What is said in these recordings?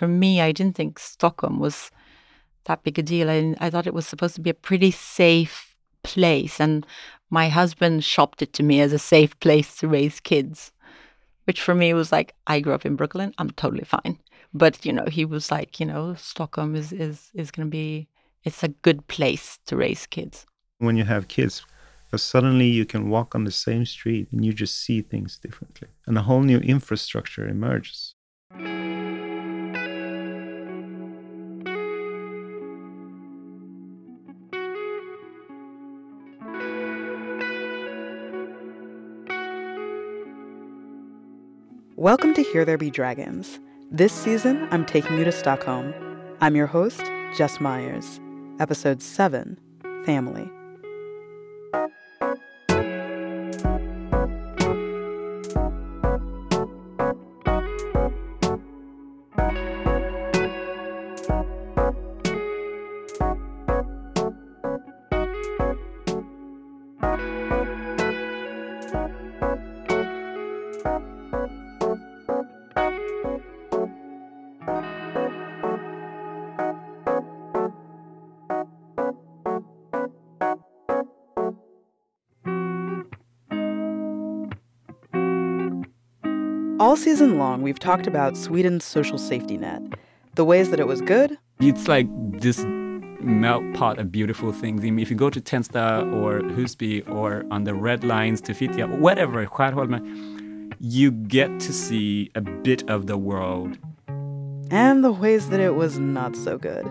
for me, I didn't think Stockholm was that big a deal. I, I thought it was supposed to be a pretty safe place. And my husband shopped it to me as a safe place to raise kids, which for me was like, I grew up in Brooklyn. I'm totally fine. But, you know, he was like, you know, Stockholm is, is, is going to be, it's a good place to raise kids. When you have kids, because suddenly you can walk on the same street and you just see things differently and a whole new infrastructure emerges Welcome to Here There Be Dragons. This season, I'm taking you to Stockholm. I'm your host, Jess Myers. Episode 7 Family. All season long, we've talked about Sweden's social safety net, the ways that it was good. It's like this melt pot of beautiful things. I mean, If you go to Tensta or Husby or on the red lines to Fittja, whatever, Skärholmen, you get to see a bit of the world. And the ways that it was not so good.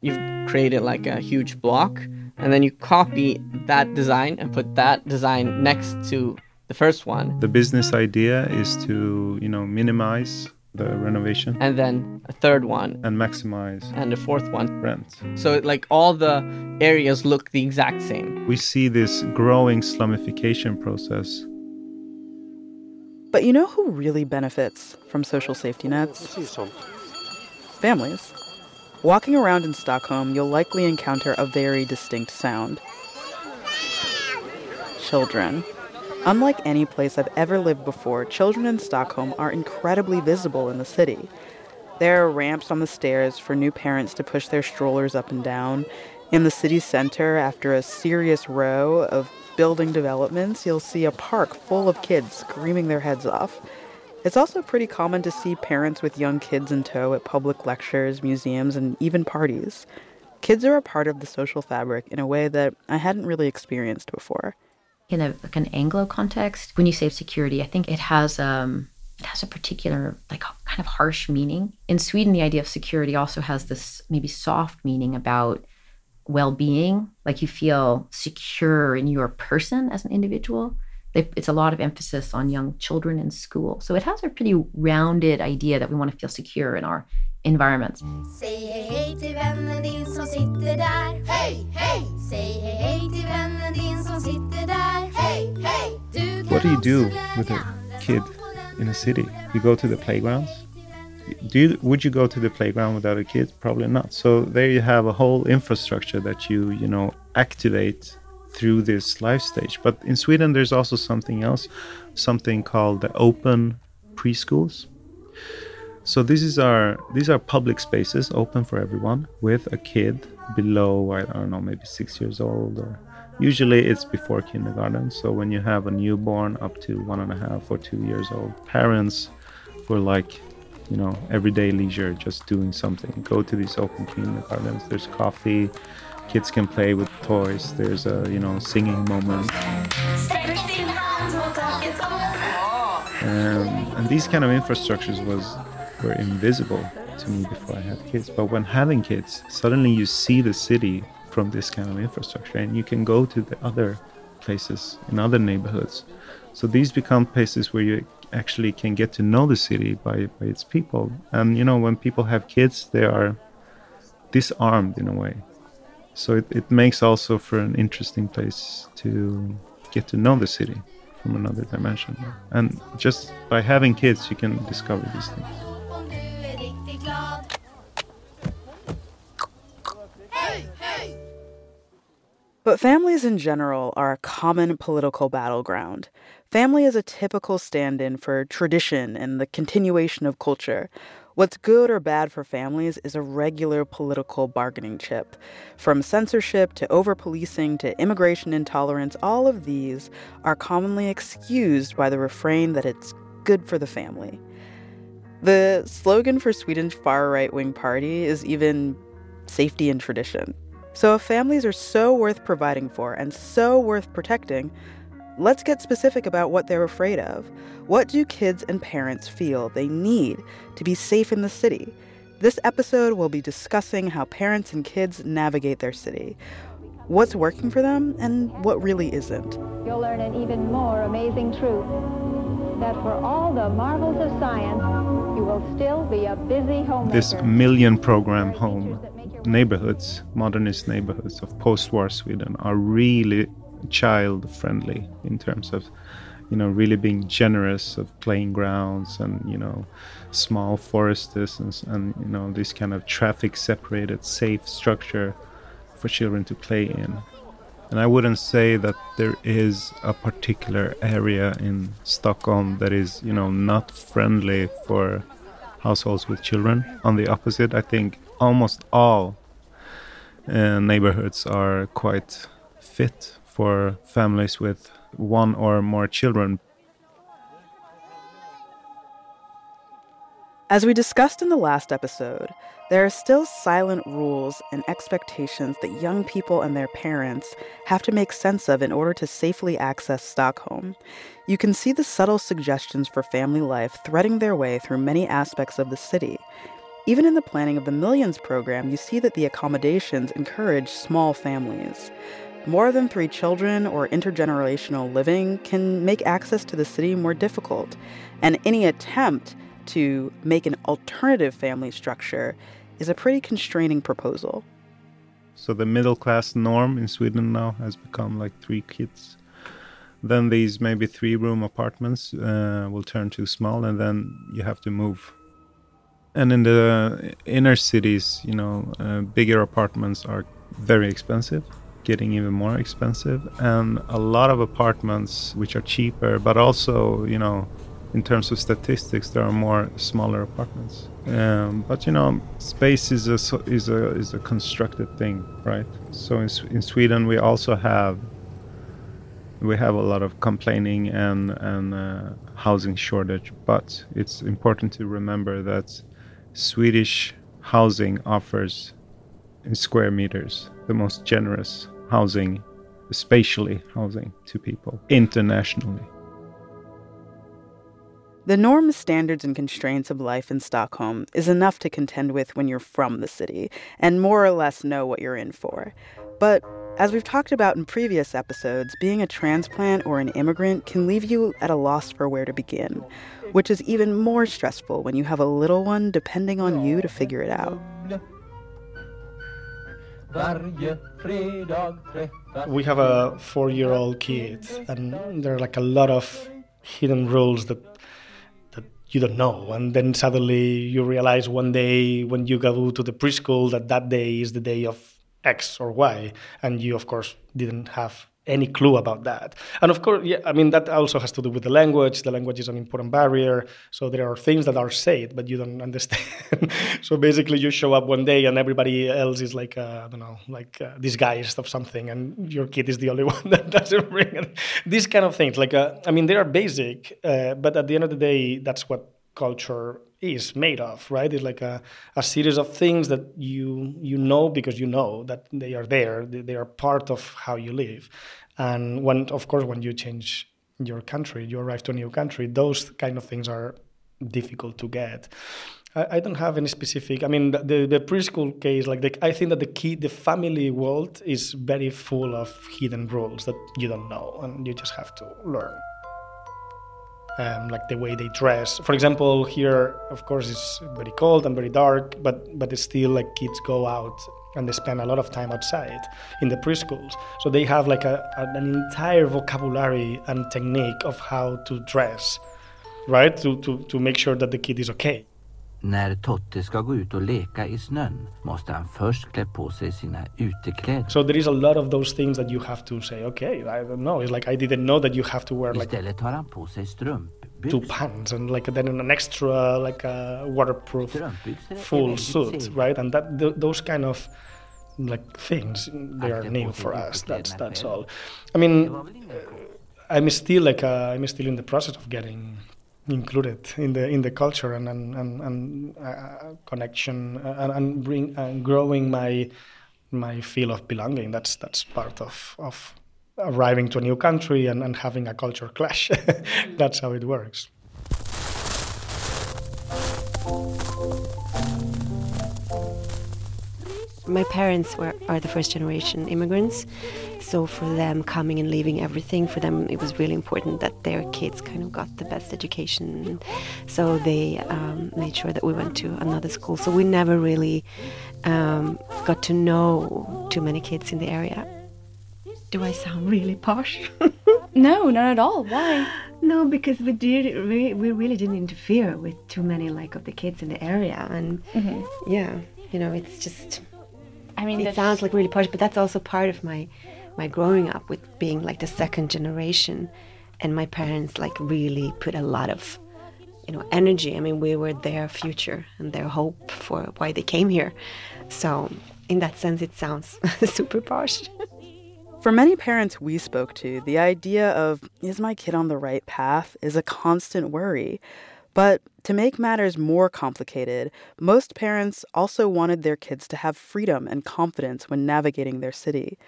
You've created like a huge block, and then you copy that design and put that design next to the first one. The business idea is to, you know, minimize the renovation and then a third one and maximize and a fourth one rent. So like all the areas look the exact same. We see this growing slumification process. But you know who really benefits from social safety nets? Families. Walking around in Stockholm, you'll likely encounter a very distinct sound. Children. Unlike any place I've ever lived before, children in Stockholm are incredibly visible in the city. There are ramps on the stairs for new parents to push their strollers up and down. In the city center, after a serious row of building developments, you'll see a park full of kids screaming their heads off. It's also pretty common to see parents with young kids in tow at public lectures, museums, and even parties. Kids are a part of the social fabric in a way that I hadn't really experienced before in a like an Anglo context, when you say security, I think it has um, it has a particular like kind of harsh meaning. In Sweden, the idea of security also has this maybe soft meaning about well-being, like you feel secure in your person as an individual. It's a lot of emphasis on young children in school. So it has a pretty rounded idea that we want to feel secure in our environments. Säg hej hej till vännen din som sitter där. Hej hej! Säg hej hej till vännen din som sitter där. Hej hej! What do you do with a kid in a city? You go to the playgrounds? Do you, would you go to the playground without a kid? Probably not. So there you have a whole infrastructure that you you know activate through this life stage. But in Sweden, there's also something else, something called the open preschools. So this is our these are public spaces open for everyone with a kid below I don't know maybe six years old or usually it's before kindergarten. So when you have a newborn up to one and a half or two years old, parents for like you know everyday leisure just doing something go to these open kindergartens. There's coffee, kids can play with toys. There's a you know singing moment. Um, and these kind of infrastructures was were invisible to me before I had kids. But when having kids, suddenly you see the city from this kind of infrastructure and you can go to the other places in other neighborhoods. So these become places where you actually can get to know the city by, by its people. And you know, when people have kids, they are disarmed in a way. So it, it makes also for an interesting place to get to know the city from another dimension. And just by having kids, you can discover these things. But families in general are a common political battleground. Family is a typical stand in for tradition and the continuation of culture. What's good or bad for families is a regular political bargaining chip. From censorship to over policing to immigration intolerance, all of these are commonly excused by the refrain that it's good for the family. The slogan for Sweden's far right wing party is even safety and tradition. So, if families are so worth providing for and so worth protecting, let's get specific about what they're afraid of. What do kids and parents feel they need to be safe in the city? This episode will be discussing how parents and kids navigate their city, what's working for them, and what really isn't. You'll learn an even more amazing truth that for all the marvels of science, you will still be a busy homemaker. This million program home neighborhoods, modernist neighborhoods of post-war Sweden are really child friendly in terms of you know really being generous of playing grounds and you know small forests and, and you know this kind of traffic separated safe structure for children to play in. And i wouldn't say that there is a particular area in stockholm that is you know not friendly for households with children. On the opposite i think almost all uh, neighborhoods are quite fit for families with one or more children. As we discussed in the last episode, there are still silent rules and expectations that young people and their parents have to make sense of in order to safely access Stockholm. You can see the subtle suggestions for family life threading their way through many aspects of the city, even in the planning of the Millions program, you see that the accommodations encourage small families. More than three children or intergenerational living can make access to the city more difficult, and any attempt to make an alternative family structure is a pretty constraining proposal. So the middle class norm in Sweden now has become like three kids. Then these maybe three room apartments uh, will turn too small, and then you have to move and in the inner cities, you know, uh, bigger apartments are very expensive, getting even more expensive, and a lot of apartments which are cheaper, but also, you know, in terms of statistics, there are more smaller apartments. Um, but you know, space is a is a is a constructed thing, right? So in in Sweden, we also have we have a lot of complaining and and uh, housing shortage, but it's important to remember that Swedish housing offers in square meters the most generous housing, spatially housing to people internationally. The norms, standards, and constraints of life in Stockholm is enough to contend with when you're from the city and more or less know what you're in for. But as we've talked about in previous episodes, being a transplant or an immigrant can leave you at a loss for where to begin which is even more stressful when you have a little one depending on you to figure it out. We have a four year old kid, and there are like a lot of hidden rules that that you don't know and then suddenly you realize one day when you go to the preschool that that day is the day of x or y and you of course didn't have any clue about that. And of course, yeah, I mean, that also has to do with the language. The language is an important barrier. So there are things that are said, but you don't understand. so basically, you show up one day and everybody else is like, uh, I don't know, like uh, disguised of something, and your kid is the only one that doesn't bring it. These kind of things. Like, uh, I mean, they are basic, uh, but at the end of the day, that's what culture is made of, right? It's like a, a series of things that you you know because you know that they are there. They, are part of how you live. And when, of course, when you change your country, you arrive to a new country, those kind of things are difficult to get. I, I don't have any specific. I mean, the, the, the preschool case, like the, I think that the key, the family world is very full of hidden rules that you don't know, and you just have to learn um, like the way they dress. For example, here, of course, it's very cold and very dark, but but it's still like kids go out and they spend a lot of time outside in the preschools. So they have like a, an entire vocabulary and technique of how to dress, right? To, to, to make sure that the kid is okay. När Totte ska gå ut och leka i snön måste han först klä på sig sina utekläder. So there is a lot of those things that you have to say, okay, I don't know. It's like I didn't know that you have to wear like... Istället har han på sig strumpbyxor two pants and like then an extra like a waterproof full suit, right? And that th- those kind of like things they are new for us. That's that's all. I mean, uh, I'm still like uh, I'm still in the process of getting included in the in the culture and and and, and uh, connection uh, and, and bring and growing my my feel of belonging. That's that's part of of arriving to a new country and, and having a culture clash. that's how it works. My parents were are the first generation immigrants, so for them coming and leaving everything, for them it was really important that their kids kind of got the best education. So they um, made sure that we went to another school. So we never really um, got to know too many kids in the area. Do I sound really posh? no, not at all. Why? No, because we did we, we really didn't interfere with too many like of the kids in the area, and Mhm. yeah, you know, it's just. I mean, it that's- sounds like really posh, but that's also part of my my growing up with being like the second generation, and my parents like really put a lot of you know energy. I mean, we were their future and their hope for why they came here. So in that sense, it sounds super posh. For many parents we spoke to, the idea of, is my kid on the right path, is a constant worry. But to make matters more complicated, most parents also wanted their kids to have freedom and confidence when navigating their city.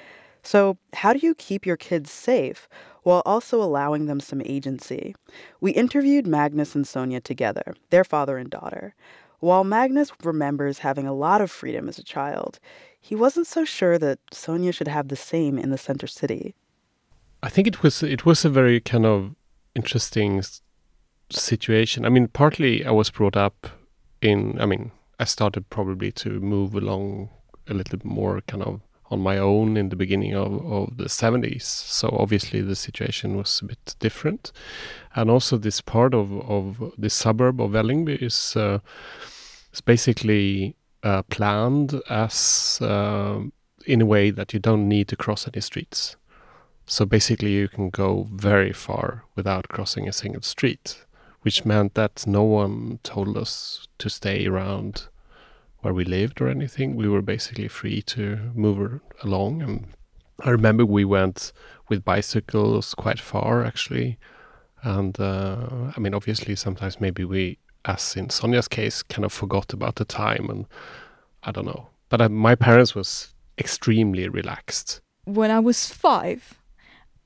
So, how do you keep your kids safe while also allowing them some agency? We interviewed Magnus and Sonia together, their father and daughter. While Magnus remembers having a lot of freedom as a child, he wasn't so sure that Sonia should have the same in the center city. I think it was it was a very kind of interesting situation. I mean, partly I was brought up in. I mean, I started probably to move along a little more kind of on my own in the beginning of, of the 70s. So obviously the situation was a bit different, and also this part of of the suburb of Vällingby is uh, is basically uh, planned as uh, in a way that you don't need to cross any streets. So basically, you can go very far without crossing a single street, which meant that no one told us to stay around where we lived or anything. We were basically free to move along. And I remember we went with bicycles quite far, actually. And uh, I mean, obviously, sometimes maybe we, as in Sonia's case, kind of forgot about the time, and I don't know. But uh, my parents was extremely relaxed. when I was five,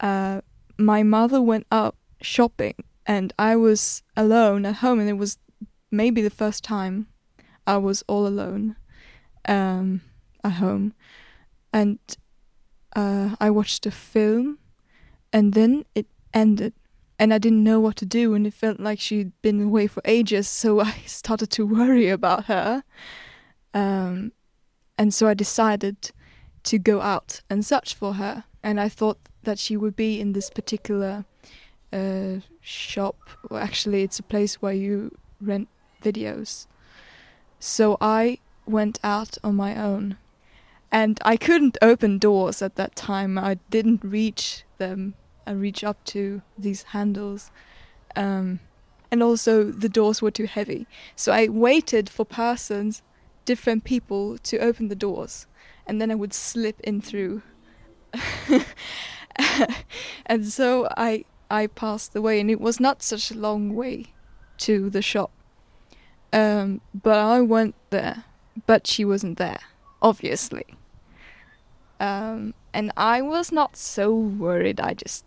uh, my mother went out shopping and I was alone at home, and it was maybe the first time I was all alone um, at home. And uh, I watched a film, and then it ended. And I didn't know what to do, and it felt like she'd been away for ages, so I started to worry about her. Um, and so I decided to go out and search for her. And I thought that she would be in this particular uh, shop. Well, actually, it's a place where you rent videos. So I went out on my own. And I couldn't open doors at that time. I didn't reach them. I reach up to these handles. Um, and also, the doors were too heavy. So I waited for persons, different people, to open the doors and then I would slip in through. and so I I passed the way, and it was not such a long way to the shop. Um, but I went there, but she wasn't there, obviously. Um, and I was not so worried. I just,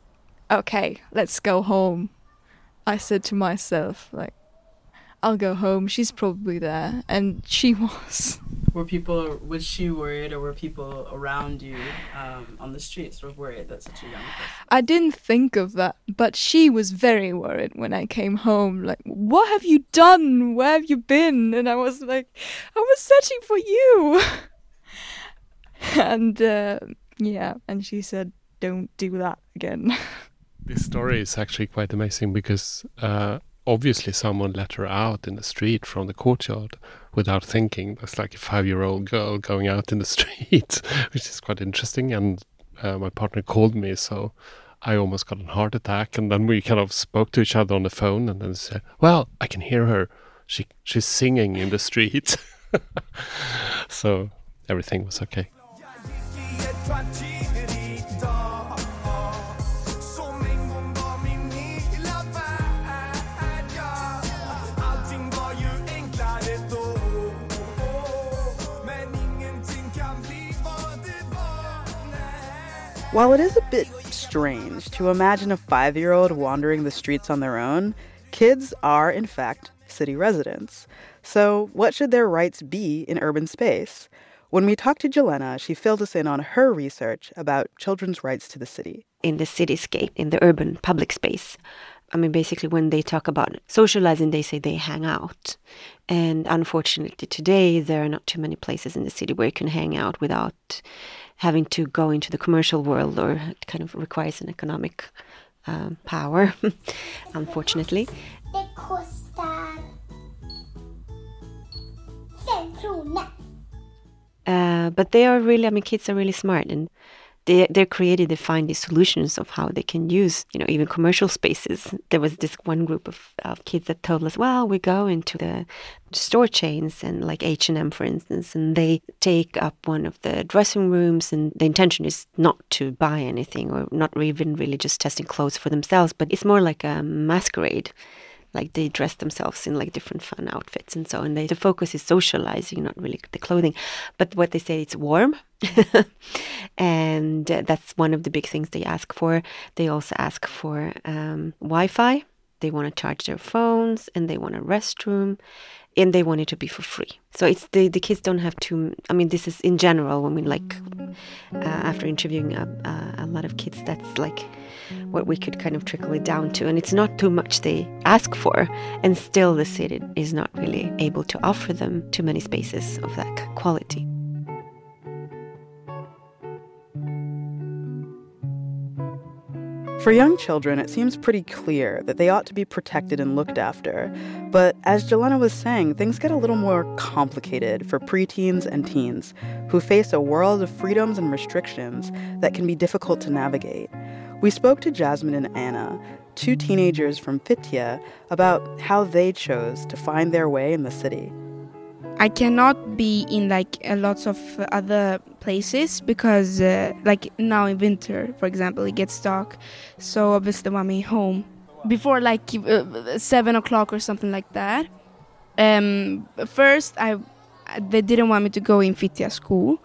okay, let's go home. I said to myself, like, I'll go home. She's probably there, and she was. Were people, was she worried, or were people around you um, on the street sort of worried that such a young person? I didn't think of that, but she was very worried when I came home. Like, what have you done? Where have you been? And I was like, I was searching for you. and uh, yeah, and she said, don't do that again. This story is actually quite amazing because uh, obviously someone let her out in the street from the courtyard without thinking. That's like a five-year-old girl going out in the street, which is quite interesting. And uh, my partner called me, so I almost got a heart attack. And then we kind of spoke to each other on the phone and then said, Well, I can hear her. She she's singing in the street. so everything was okay. While it is a bit strange to imagine a five year old wandering the streets on their own, kids are, in fact, city residents. So, what should their rights be in urban space? When we talked to Jelena, she filled us in on her research about children's rights to the city. In the cityscape, in the urban public space, I mean, basically, when they talk about socializing, they say they hang out. And unfortunately, today, there are not too many places in the city where you can hang out without having to go into the commercial world or it kind of requires an economic um, power, unfortunately. Uh, but they are really, I mean, kids are really smart and they they're creative. They find these solutions of how they can use, you know, even commercial spaces. There was this one group of, of kids that told us, well, we go into the store chains and like H and M, for instance, and they take up one of the dressing rooms, and the intention is not to buy anything or not even really just testing clothes for themselves, but it's more like a masquerade like they dress themselves in like different fun outfits and so and they the focus is socializing not really the clothing. But what they say it's warm. And uh, that's one of the big things they ask for. They also ask for um, wi-fi. They want to charge their phones and they want a restroom and they want it to be for free. So it's the, the kids don't have to i mean this is in general when we like uh, after interviewing a, a, a lot of kids that's like what we could kind of trickle it down to. And it's not too much they ask for, and still the city is not really able to offer them too many spaces of that quality. For young children, it seems pretty clear that they ought to be protected and looked after. But as Jelena was saying, things get a little more complicated for preteens and teens who face a world of freedoms and restrictions that can be difficult to navigate. We spoke to Jasmine and Anna, two teenagers from Fittja, about how they chose to find their way in the city. I cannot be in like a lots of other places because, uh, like now in winter, for example, it gets dark. So obviously, want me home before like uh, seven o'clock or something like that. Um, first, I they didn't want me to go in Fittja school,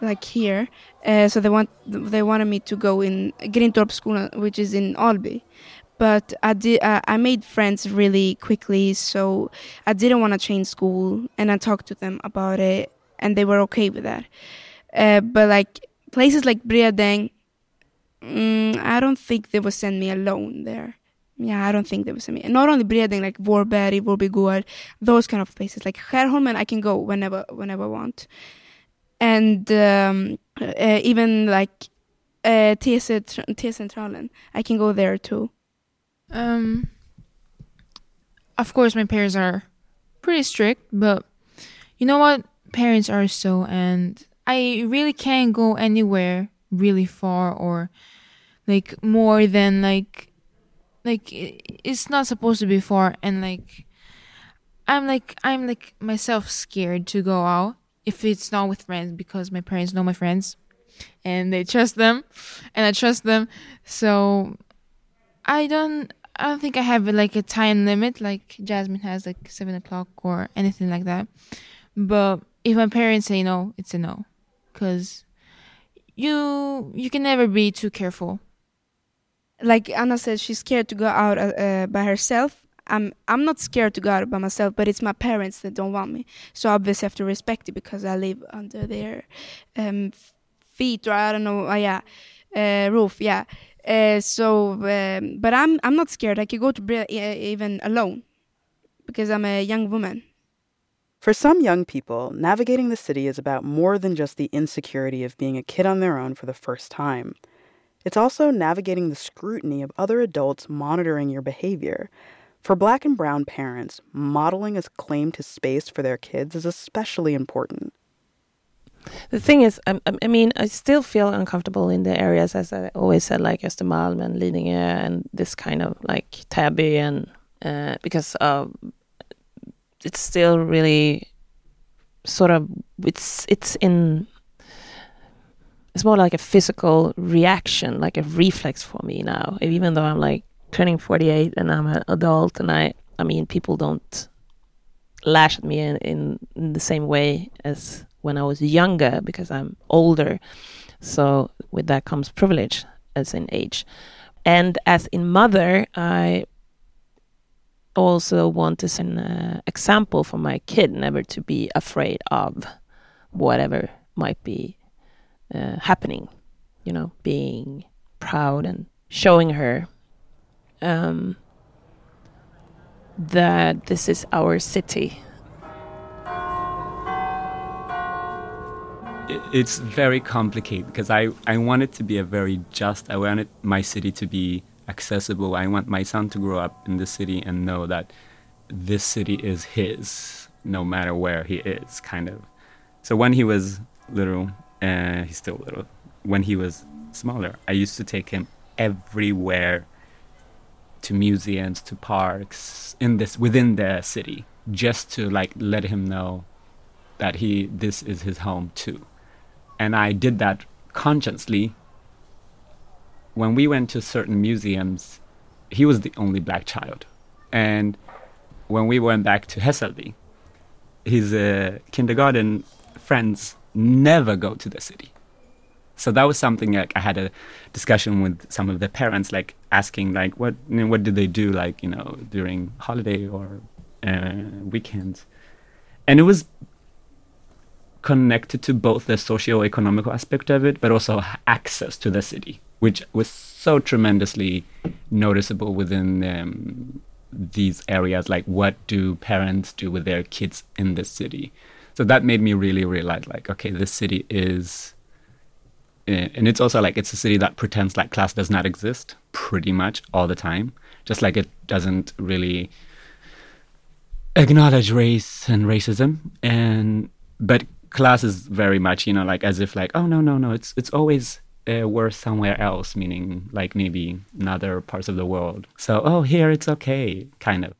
like here. Uh, so they want they wanted me to go in Grintorp school, which is in Alby. But I did. Uh, I made friends really quickly, so I didn't want to change school, and I talked to them about it, and they were okay with that. Uh, but like places like Bredäng, mm, I don't think they would send me alone there. Yeah, I don't think they would send me. Not only Bredäng, like Vårberg, Vårbygård, those kind of places. Like Skärholmen, I can go whenever whenever I want and um, uh, even like uh, T-centralen. I can go there too. Um, of course, my parents are pretty strict, but you know what? Parents are so, and I really can't go anywhere really far or like more than like like it's not supposed to be far and like i'm like i'm like myself scared to go out if it's not with friends because my parents know my friends and they trust them and I trust them. So I don't I don't think I have like a time limit like Jasmine has like seven o'clock or anything like that. But if my parents say no, it's a no, because you you can never be too careful. Like Anna said, she's scared to go out uh, by herself, I'm I'm not scared to go out by myself, but it's my parents that don't want me. So obviously I have to respect it because I live under their um, feet or I don't know. Uh, yeah, uh, roof. Yeah. Uh, so, um, but I'm I'm not scared. I could go to even alone because I'm a young woman. For some young people, navigating the city is about more than just the insecurity of being a kid on their own for the first time. It's also navigating the scrutiny of other adults monitoring your behavior, for black and brown parents, modeling a claim to space for their kids is especially important. the thing is, I, I mean, I still feel uncomfortable in the areas, as I always said, like Östermalm and Lidingö and this kind of like Täby, and uh, because uh, it's still really sort of it's it's in it's more like a physical reaction, like a reflex for me now. Even though I'm like turning 48 and I'm an adult, and I I mean, people don't lash at me in, in, in the same way as when I was younger because I'm older. So with that comes privilege as in age. And as in mother, I also want set an uh, example for my kid never to be afraid of whatever might be uh, happening. You know, being proud and showing her um, that this is our city it's very complicated because I, I want it to be a very just, I wanted my city to be accessible. I want my son to grow up in the city and know that this city is his, no matter where he is, kind of. So when he was little, uh, he's still little, when he was smaller, I used to take him everywhere to museums, to parks in this within the city, just to like let him know that he this is his home too and I did that consciously. When we went to certain museums, he was the only black child. And when we went back to Hässelby, his uh, kindergarten friends never go to the city. So that was something like I had a discussion with some of the parents, like asking, like, what you know, what did they do, like you know, during holiday or uh, weekends, and it was connected to both the socio-economic aspect of it, but also access to the city, which was so tremendously noticeable within um, these areas. Like, what do parents do with their kids in the city? So that made me really realize, like, okay, this city is, and it's also like it's a city that pretends like class does not exist pretty much all the time, just like it doesn't really acknowledge race and racism. And but class is very much you know like as if like oh no no no it's it's always uh, worse somewhere else meaning like maybe in other parts of the world. So oh here it's okay kind of.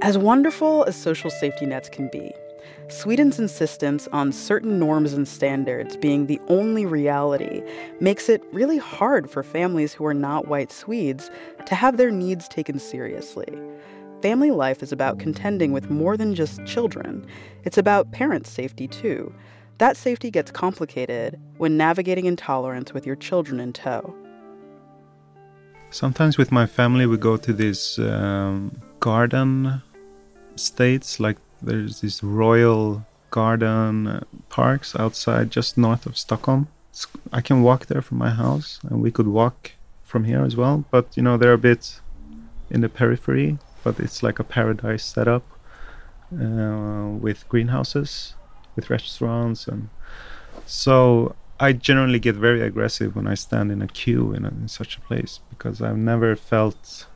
As wonderful as social safety nets can be Sweden's insistence on certain norms and standards being the only reality makes it really hard for families who are not white Swedes to have their needs taken seriously. Family life is about contending with more than just children, it's about parents' safety too. That safety gets complicated when navigating intolerance with your children in tow. Sometimes with my family, we go to these um, garden states, like there's these royal garden uh, parks outside just north of Stockholm. I can walk there from my house, and we could walk from here as well. But you know, they're a bit in the periphery, but it's like a paradise setup uh, with greenhouses, with restaurants, and so I generally get very aggressive when I stand in a queue in, a, in such a place because I've never felt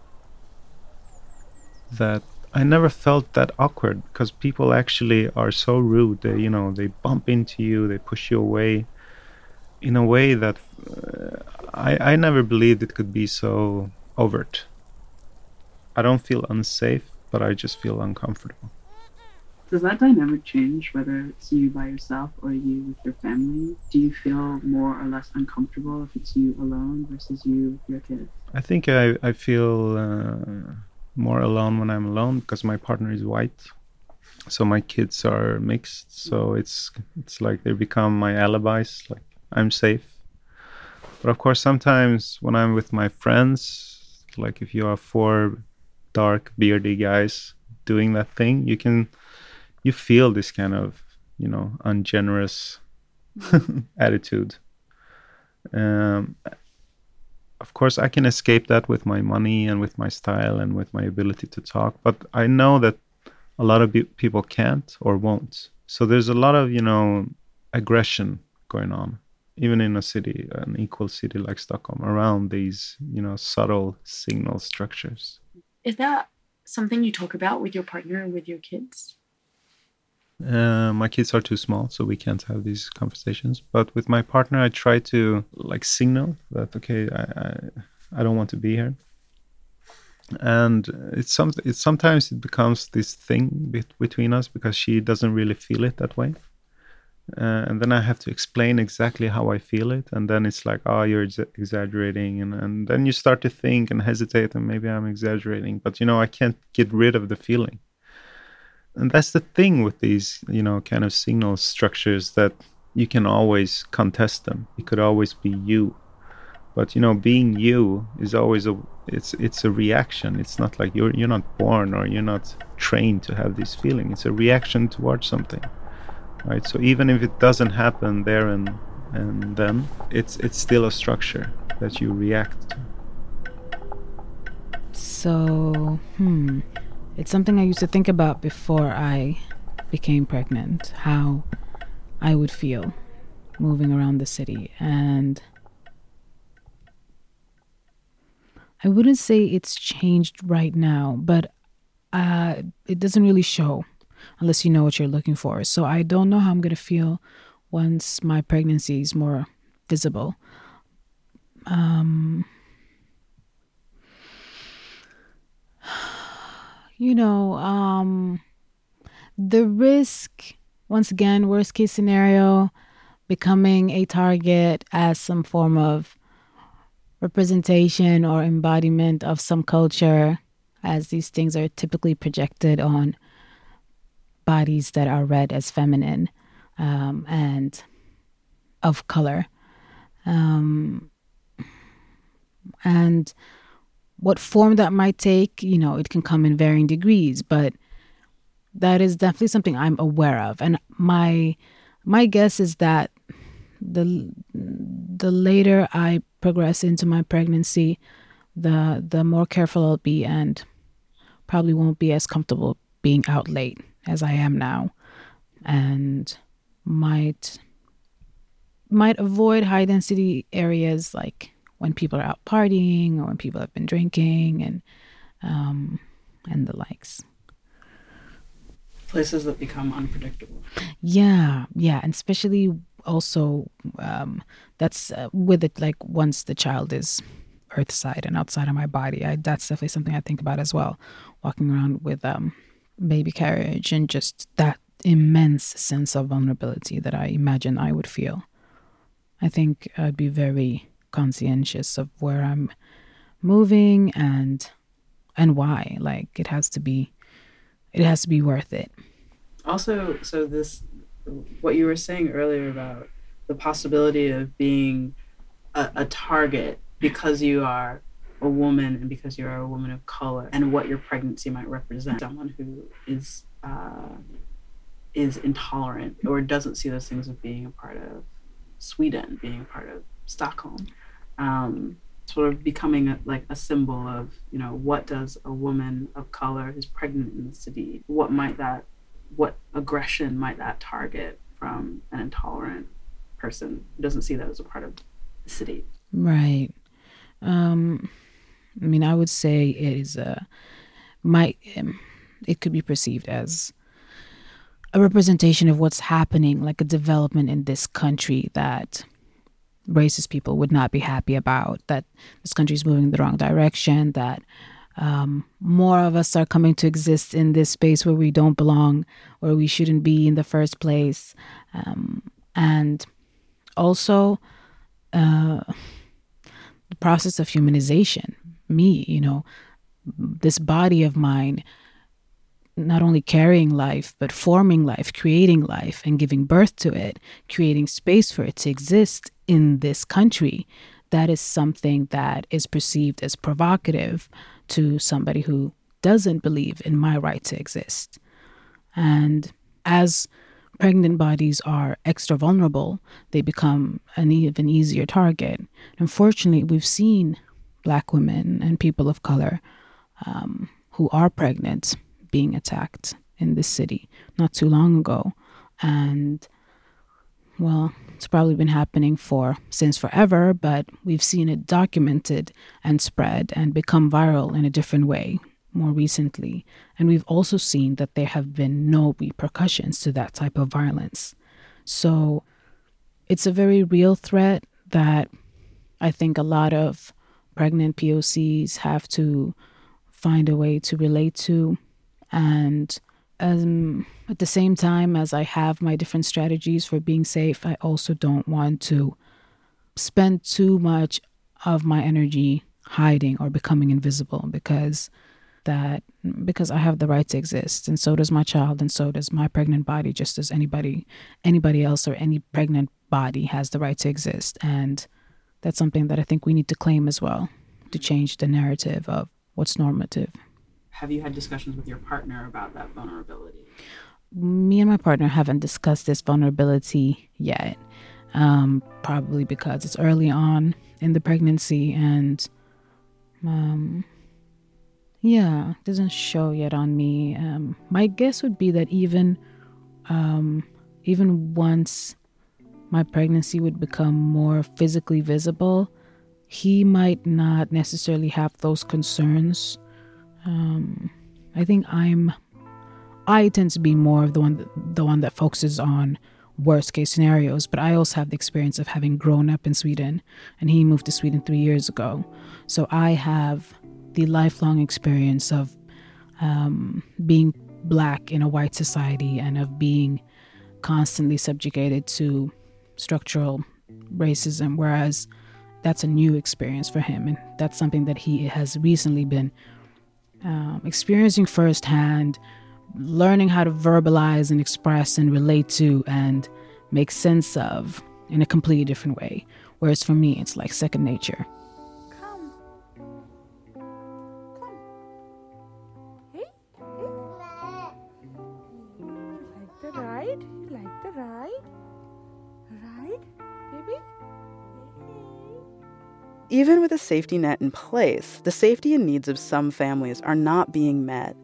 that I never felt that awkward because people actually are so rude. They, you know, they bump into you, they push you away in a way that uh, I, I never believed it could be so overt. I don't feel unsafe, but I just feel uncomfortable. Does that dynamic change whether it's you by yourself or you with your family? Do you feel more or less uncomfortable if it's you alone versus you with your kids? I think I, I feel uh, more alone when I'm alone because my partner is white. So my kids are mixed. So it's it's like they become my alibis. Like I'm safe. But of course, sometimes when I'm with my friends, like if you are four dark beardy guys doing that thing you can you feel this kind of you know ungenerous attitude um, of course i can escape that with my money and with my style and with my ability to talk but i know that a lot of people can't or won't so there's a lot of you know aggression going on even in a city an equal city like stockholm around these you know subtle signal structures is that something you talk about with your partner and with your kids? Uh, my kids are too small, so we can't have these conversations. But with my partner, I try to like signal that okay, I I, I don't want to be here. And it's some it's sometimes it becomes this thing bet- between us because she doesn't really feel it that way. Uh, and then I have to explain exactly how I feel it, and then it's like, oh, you're ex- exaggerating, and and then you start to think and hesitate, and maybe I'm exaggerating, but you know, I can't get rid of the feeling and that's the thing with these you know kind of signal structures that you can always contest them. It could always be you. But you know being you is always a it's it's a reaction. It's not like you're you're not born or you're not trained to have this feeling. It's a reaction towards something right? So even if it doesn't happen there and and then it's it's still a structure that you react to. So hmm it's something I used to think about before I became pregnant, how I would feel moving around the city. And I wouldn't say it's changed right now, but uh, it doesn't really show unless you know what you're looking for. So I don't know how I'm going to feel once my pregnancy is more visible. Um, you know, um, the risk, once again, worst case scenario, becoming a target as some form of representation or embodiment of some culture, as these things are typically projected on bodies that are read as feminine um, and of color. Um, and what form that might take, you know, it can come in varying degrees, but that is definitely something I'm aware of. And my my guess is that the the later I progress into my pregnancy, the the more careful I'll be and probably won't be as comfortable being out late as I am now and might might avoid high density areas like when people are out partying or when people have been drinking and um, and the likes. Places that become unpredictable. Yeah, yeah, and especially also um, that's uh, with it like once the child is earthside and outside of my body. I, that's definitely something I think about as well. Walking around with um, baby carriage and just that immense sense of vulnerability that I imagine I would feel. I think I'd be very conscientious of where I'm moving and and why. Like it has to be it has to be worth it. Also, so this what you were saying earlier about the possibility of being a, a target because you are a woman and because you are a woman of color and what your pregnancy might represent someone who is uh, is intolerant or doesn't see those things as being a part of Sweden, being a part of Stockholm um, sort of becoming a, like a symbol of you know what does a woman of color who's pregnant in the city what might that what aggression might that target from an intolerant person who doesn't see that as a part of the city? Right. Um i mean i would say it is a might um, it could be perceived as a representation of what's happening like a development in this country that racist people would not be happy about that this country is moving in the wrong direction that um, more of us are coming to exist in this space where we don't belong where we shouldn't be in the first place. Um, and also uh, the process of humanization. Me you know this body of mine not only carrying life, but forming life, creating life, and giving birth to it, creating space for it to exist in this country, that is something that is perceived as provocative to somebody who doesn't believe in my right to exist. And as pregnant bodies are extra vulnerable, they become an even easier target. Unfortunately, we've seen Black women and people of color um, who are pregnant being attacked in this city not too long ago. And well, it's probably been happening for since forever, but we've seen it documented and spread and become viral in a different way more recently. And we've also seen that there have been no repercussions to that type of violence. So it's a very real threat that I think a lot of pregnant POCs have to find a way to relate to. And um, at the same time as I have my different strategies for being safe, I also don't want to spend too much of my energy hiding or becoming invisible because that because I have the right to exist and so does my child and so does my pregnant body just as anybody anybody else or any pregnant body has the right to exist and that's something that I think we need to claim as well to change the narrative of what's normative. Have you had discussions with your partner about that vulnerability? Me and my partner haven't discussed this vulnerability yet. Um, probably because it's early on in the pregnancy and um, yeah, it doesn't show yet on me. Um, my guess would be that even um, even once my pregnancy would become more physically visible, he might not necessarily have those concerns. Um, I think I'm I tend to be more of the one that, the one that focuses on worst case scenarios, but I also have the experience of having grown up in Sweden and he moved to Sweden 3 years ago. So I have the lifelong experience of um, being black in a white society and of being constantly subjugated to structural racism, whereas that's a new experience for him. And that's something that he has recently been um, experiencing firsthand, learning how to verbalize and express and relate to and make sense of in a completely different way. Whereas for me, it's like second nature. Even with a safety net in place, the safety and needs of some families are not being met.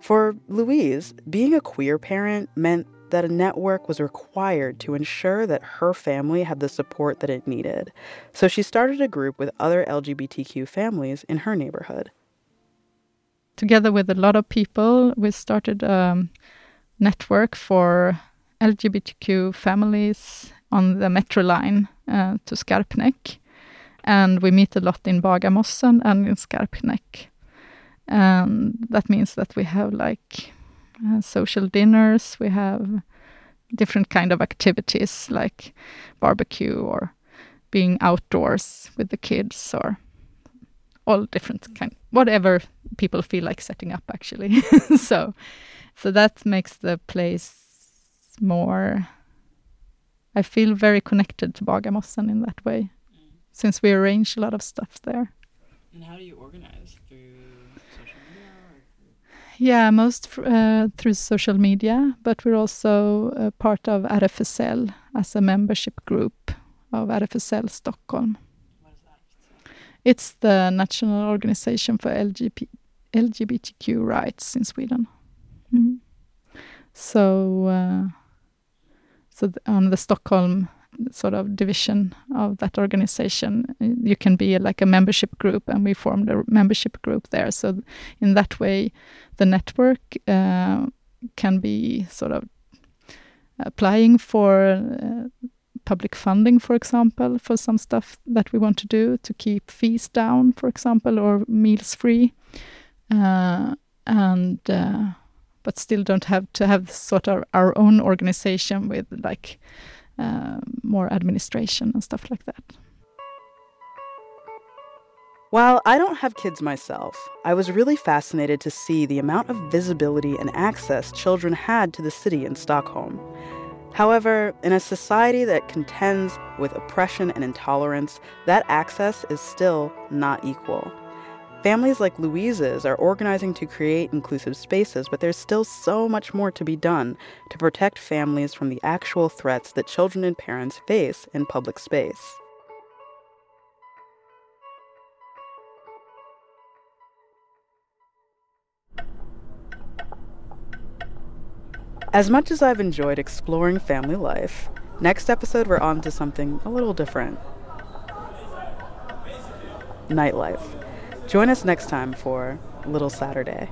For Louise, being a queer parent meant that a network was required to ensure that her family had the support that it needed. So she started a group with other LGBTQ families in her neighborhood. Together with a lot of people, we started a network for LGBTQ families on the metro line uh, to Skarpnäck and we meet a lot in Bagarmossen and in Skarpnäck. And that means that we have like uh, social dinners, we have different kind of activities like barbecue or being outdoors with the kids or all different kind whatever people feel like setting up actually. So so that makes the place more i feel very connected to Bagarmossen in that way since we arrange a lot of stuff there. And how do you organize through social media? Yeah, most uh, through social media, but we're also part of RFSL as a membership group of RFSL Stockholm. What is that? It's the national organization for LGB LGBTQ rights in Sweden. Mm. So, uh, so on the Stockholm sort of division of that organization. You can be like a membership group, and we formed a membership group there. So in that way, the network uh, can be sort of applying for uh, public funding, for example, for some stuff that we want to do to keep fees down, for example, or meals free, uh, and uh, but still don't have to have sort of our own organization with like Uh, more administration and stuff like that. While I don't have kids myself, I was really fascinated to see the amount of visibility and access children had to the city in Stockholm. However, in a society that contends with oppression and intolerance, that access is still not equal. Families like Louise's are organizing to create inclusive spaces, but there's still so much more to be done to protect families from the actual threats that children and parents face in public space. As much as I've enjoyed exploring family life, next episode we're on to something a little different nightlife. Join us next time for little Saturday.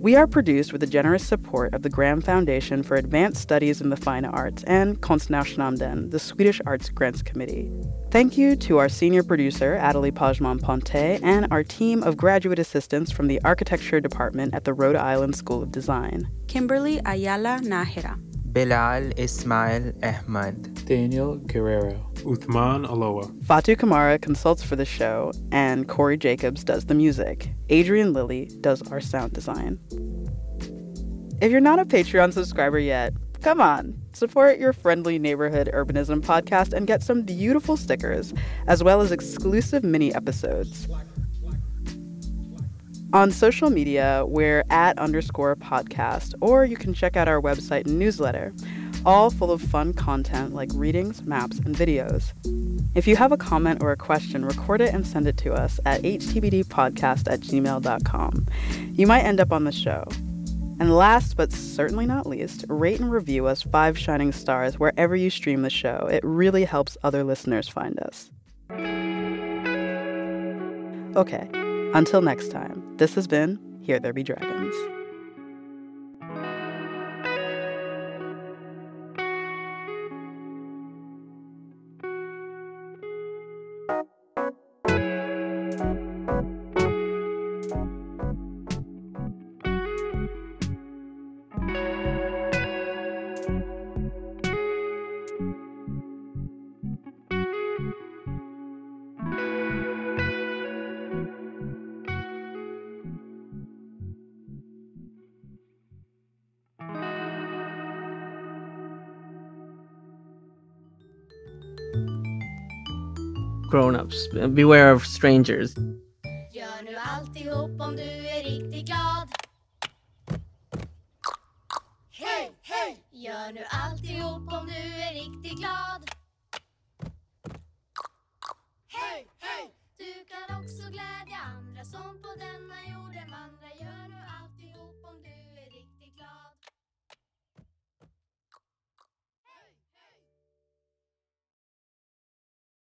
We are produced with the generous support of the Graham Foundation for Advanced Studies in the Fine Arts and Konstnärsnämnden, the Swedish Arts Grants Committee. Thank you to our senior producer, Adelie Pajman Ponte, and our team of graduate assistants from the Architecture Department at the Rhode Island School of Design. Kimberly Ayala Nahira. Bilal Ismail Ahmad. Daniel Guerrero. Uthman Aloha. Fatu Kamara consults for the show, and Corey Jacobs does the music. Adrian Lilly does our sound design. If you're not a Patreon subscriber yet, come on, support your friendly neighborhood urbanism podcast and get some beautiful stickers, as well as exclusive mini episodes. On social media, we're at underscore podcast, or you can check out our website and newsletter, all full of fun content like readings, maps, and videos. If you have a comment or a question, record it and send it to us at htbdpodcast at gmail.com. You might end up on the show. And last but certainly not least, rate and review us five shining stars wherever you stream the show. It really helps other listeners find us. Okay, until next time, this has been Here There Be Dragons. Beware of strangers.